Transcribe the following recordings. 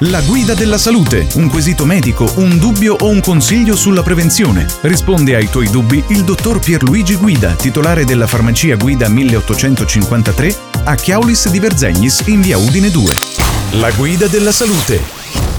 La guida della salute, un quesito medico, un dubbio o un consiglio sulla prevenzione. Risponde ai tuoi dubbi il dottor Pierluigi Guida, titolare della farmacia Guida 1853 a Chiaulis di Verzegnis in via Udine 2. La guida della salute.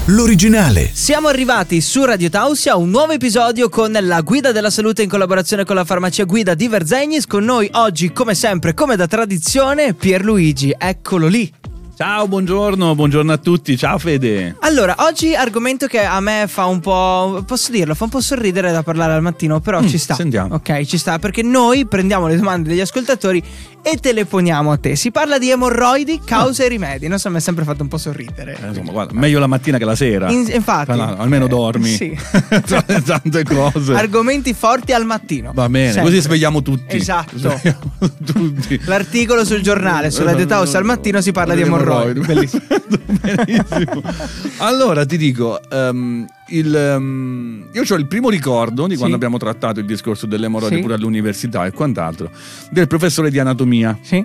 L'originale. Siamo arrivati su Radio Tausia un nuovo episodio con la guida della salute in collaborazione con la farmacia Guida di Verzegnis. Con noi oggi, come sempre, come da tradizione, Pierluigi. Eccolo lì. Ciao, buongiorno, buongiorno a tutti. Ciao Fede. Allora, oggi argomento che a me fa un po'. Posso dirlo, fa un po' sorridere da parlare al mattino, però Mm, ci sta. sentiamo. Ok, ci sta perché noi prendiamo le domande degli ascoltatori e te le poniamo a te. Si parla di emorroidi, cause e rimedi. Non so, mi è sempre fatto un po' sorridere. Eh, insomma, guarda, meglio la mattina che la sera. In- infatti. L'altro, almeno Eh, dormi. sì. Tante cose. Argomenti forti al mattino. Va bene, Sempre. così svegliamo tutti. Esatto. Svegliamo tutti. L'articolo sul giornale, sulla Radio Taos al mattino si parla di emorroidi. Bellissimo. Benissimo. Allora ti dico, ehm, il, ehm, io ho il primo ricordo di quando Sì. abbiamo trattato il discorso dell'emorroide Sì. pure all'università e quant'altro, del professore di anatomia. Sì.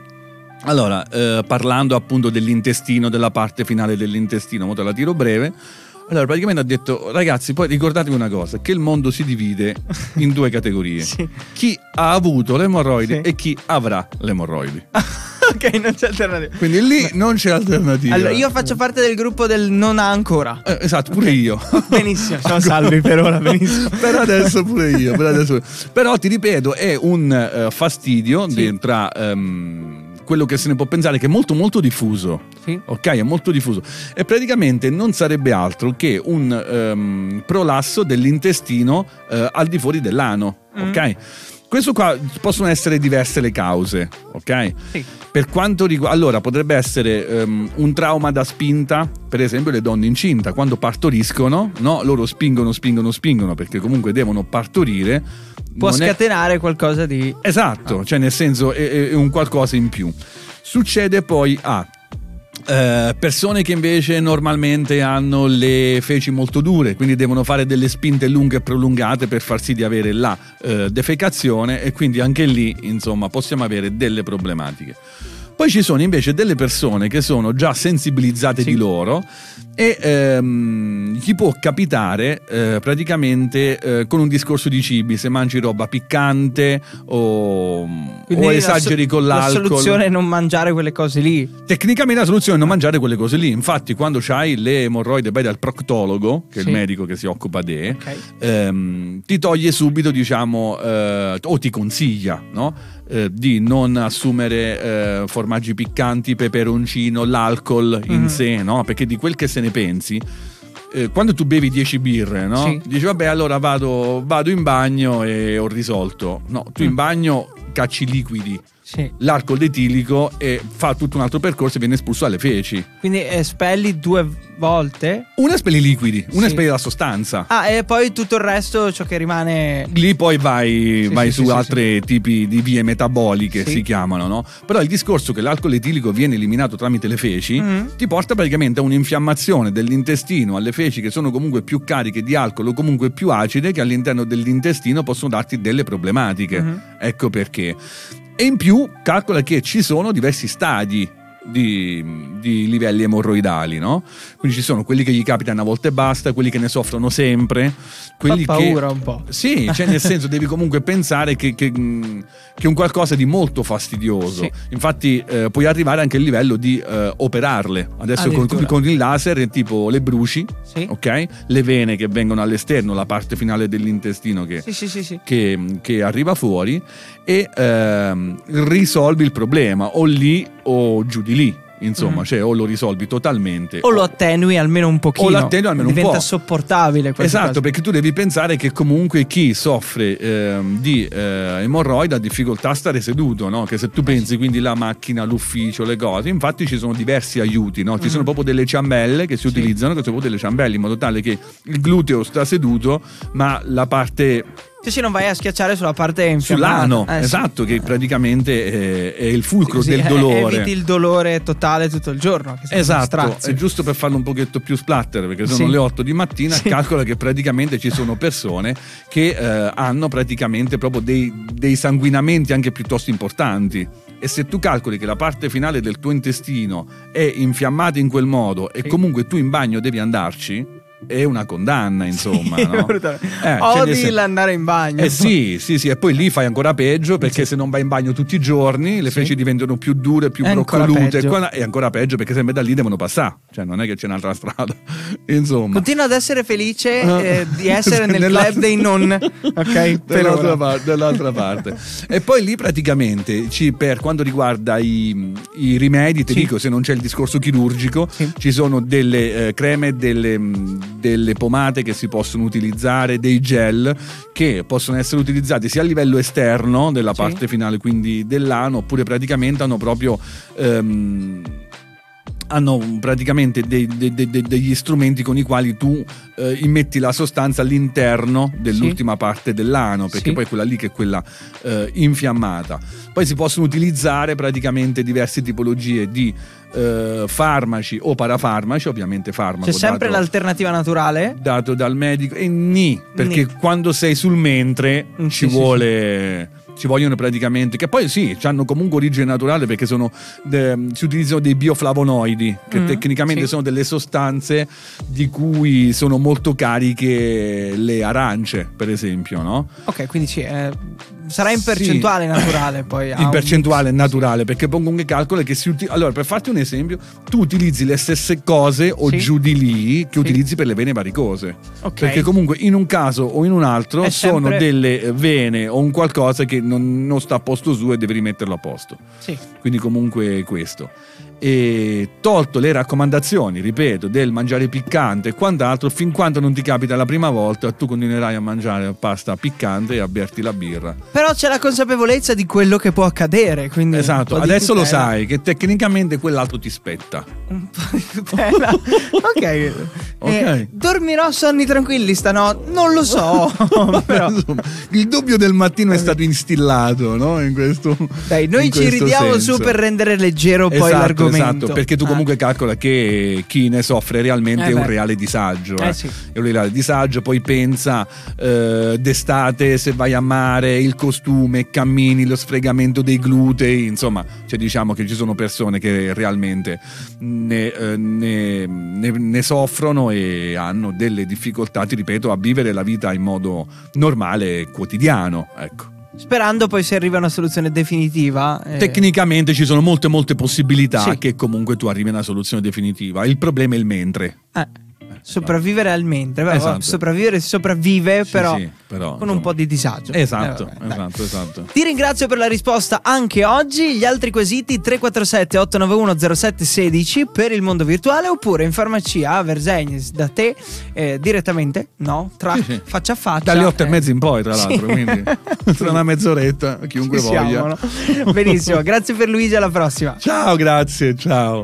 Allora, eh, parlando appunto dell'intestino, della parte finale dell'intestino, te la tiro breve. Allora, praticamente ha detto, ragazzi, poi ricordatevi una cosa, che il mondo si divide in due categorie. Sì. Chi ha avuto l'emorroide Sì. e chi avrà l'emorroidi. ok, non c'è alternativa. Quindi lì non c'è alternativa. Allora, io faccio parte del gruppo del non ha ancora. Eh, esatto, pure io. Benissimo, siamo salvi per ora, benissimo. per adesso pure io. Per adesso. Però ti ripeto, è un eh, fastidio Sì. tra ehm, quello che se ne può pensare, che è molto molto diffuso. Sì. Ok, è molto diffuso. E praticamente non sarebbe altro che un ehm, prolasso dell'intestino eh, al di fuori dell'ano. Mm. Ok? Questo qua possono essere diverse le cause, ok? Sì. Per quanto riguarda, allora potrebbe essere ehm, un trauma da spinta, per esempio le donne incinta, quando partoriscono, no? loro spingono, spingono, spingono perché comunque devono partorire. Può Non è- scatenare qualcosa di. Esatto, cioè nel senso è, è- è un qualcosa in più. Succede poi a eh, persone che invece normalmente hanno le feci molto dure, quindi devono fare delle spinte lunghe e prolungate per far sì di avere la eh, defecazione e quindi anche lì insomma possiamo avere delle problematiche. Poi ci sono invece delle persone che sono già sensibilizzate Sì. di loro e ehm, gli può capitare eh, praticamente eh, con un discorso di cibi, se mangi roba piccante o, o la esageri so- con La l'alcol. soluzione è non mangiare quelle cose lì. Tecnicamente la soluzione è non mangiare quelle cose lì. Infatti, quando c'hai le emorroide, vai dal proctologo, che è Sì. il medico che si occupa di, Ok. ehm, ti toglie subito, diciamo, eh, o ti consiglia, no? Eh, di non assumere eh, formaggi piccanti, peperoncino, l'alcol in Mm. sé, no? Perché di quel che se ne pensi. eh, Quando tu bevi 10 birre, no? Sì. Dici, vabbè, allora vado, vado in bagno e ho risolto. No, tu in Mm. bagno cacci liquidi Sì. l'alcol etilico e fa tutto un altro percorso e viene espulso alle feci. Quindi eh, spelli due volte. Una espelli i liquidi, una Sì. espelli la sostanza. Ah, e poi tutto il resto, ciò che rimane. Lì poi vai, Sì, vai su altri tipi di vie metaboliche, si chiamano, no? Però il discorso che l'alcol etilico viene eliminato tramite le feci Mhm. ti porta praticamente a un'infiammazione dell'intestino alle feci che sono comunque più cariche di alcol o comunque più acide che all'interno dell'intestino possono darti delle problematiche. Mhm. Ecco perché. E in più calcola che ci sono diversi stadi di, di livelli emorroidali, no? Quindi ci sono quelli che gli capita una volta e basta, quelli che ne soffrono sempre, quelli Fa che... paura un po'. Sì, cioè nel senso devi comunque pensare che, che, che è un qualcosa di molto fastidioso. Sì. Infatti eh, puoi arrivare anche al livello di eh, operarle. Adesso con, con il laser tipo le bruci, Sì. ok? Le vene che vengono all'esterno, la parte finale dell'intestino che, Sì, che, che arriva fuori e ehm, risolvi il problema o lì o giù di lì. Insomma, Mm. cioè o lo risolvi totalmente O lo attenui almeno un pochino. O lo attenui almeno un Diventa po'. sopportabile questa Esatto, cosa. perché tu devi pensare che comunque chi soffre ehm, di eh, emorroide ha difficoltà a stare seduto, no? Che se tu pensi quindi la macchina, l'ufficio, le cose, infatti ci sono diversi aiuti, no? Ci Mm. sono proprio delle ciambelle che si Sì. utilizzano, che sono proprio delle ciambelle in modo tale che il gluteo sta seduto, ma la parte Sì, sì, non vai a schiacciare sulla parte infiammata. sull'ano, Eh, sì. esatto, che praticamente è, è il fulcro Così, del eh, dolore. Eviti il dolore totale tutto il giorno. Esatto, è giusto per farlo un pochetto più splatter, perché sono Sì. le 8 di mattina, Sì. calcola che praticamente ci sono persone che eh, hanno praticamente proprio dei, dei sanguinamenti anche piuttosto importanti e se tu calcoli che la parte finale del tuo intestino è infiammata in quel modo e comunque tu in bagno devi andarci, è una condanna, insomma. Sì, no? eh, Odi sen- l'andare in bagno. Eh sì, sì, sì, e poi lì fai ancora peggio perché sì. se non vai in bagno tutti i giorni le sì. feci diventano più dure, più è broccolute ancora e ancora peggio perché sempre da lì devono passare, cioè non è che c'è un'altra strada. insomma. Continua ad essere felice eh, di essere nel club dei non, ok? dall'altra, parte, dall'altra parte. e poi lì praticamente ci, per quanto riguarda i, i rimedi, ti dico se non c'è il discorso chirurgico, ci sono delle eh, creme, delle delle pomate che si possono utilizzare, dei gel che possono essere utilizzati sia a livello esterno della parte sì. finale, quindi dell'ano, oppure praticamente hanno proprio... Um, hanno praticamente dei, dei, dei, degli strumenti con i quali tu eh, immetti la sostanza all'interno dell'ultima sì. parte dell'ano, perché sì. poi è quella lì che è quella eh, infiammata. Poi si possono utilizzare praticamente diverse tipologie di eh, farmaci o parafarmaci, ovviamente farmaco. C'è sempre dato, l'alternativa naturale? Dato dal medico. E ni, perché ni. quando sei sul mentre mm, ci sì, vuole... Ci vogliono praticamente, che poi sì, hanno comunque origine naturale perché sono, de, si utilizzano dei bioflavonoidi, che mm, tecnicamente sì. sono delle sostanze di cui sono molto cariche le arance, per esempio, no? Ok, quindi sì, eh, sarà in percentuale sì. naturale poi. In percentuale un... naturale, perché pongo un calcolo che si utilizza... Allora, per farti un esempio, tu utilizzi le stesse cose o sì. giù di lì che sì. utilizzi per le vene varicose. Okay. Perché comunque in un caso o in un altro È sono sempre... delle vene o un qualcosa che non, non, sta a posto su e devi rimetterlo a posto. Sì. Quindi comunque questo. E tolto le raccomandazioni, ripeto, del mangiare piccante e quant'altro, fin quando non ti capita la prima volta, tu continuerai a mangiare pasta piccante e a berti la birra. Però c'è la consapevolezza di quello che può accadere. Esatto, adesso lo sai che tecnicamente quell'altro ti spetta. Un po' di tutela. ok. okay. Eh, dormirò sonni tranquilli stanotte? Non lo so. però. il dubbio del mattino è stato instillato, no? In questo. Dai, noi ci ridiamo senso. su per rendere leggero poi esatto, l'argomento Esatto, perché tu comunque ah. calcola che chi ne soffre realmente eh è un reale disagio. Eh. Eh sì. È un reale disagio, poi pensa eh, d'estate se vai a mare, il costume, cammini, lo sfregamento dei glutei, insomma, cioè diciamo che ci sono persone che realmente ne, eh, ne, ne, ne soffrono e hanno delle difficoltà, ti ripeto, a vivere la vita in modo normale e quotidiano. Ecco. Sperando poi si arrivi a una soluzione definitiva. Eh... Tecnicamente ci sono molte molte possibilità sì. che comunque tu arrivi a una soluzione definitiva. Il problema è il mentre. Eh sopravvivere al mentre. Beh, esatto. Sopravvivere si sopravvive, sì, però, sì, però, con insomma. un po' di disagio. Esatto, eh, esatto, esatto. Ti ringrazio per la risposta anche oggi. Gli altri quesiti 347 891 0716 per il mondo virtuale oppure in farmacia a Versegnes da te eh, direttamente, no? Tra sì, faccia a faccia. Dalle otto eh. e mezza in poi, tra l'altro, quindi tra una mezz'oretta, chiunque Ci voglia. Siamo, no? Benissimo, grazie per Luigi, alla prossima. Ciao, grazie, ciao.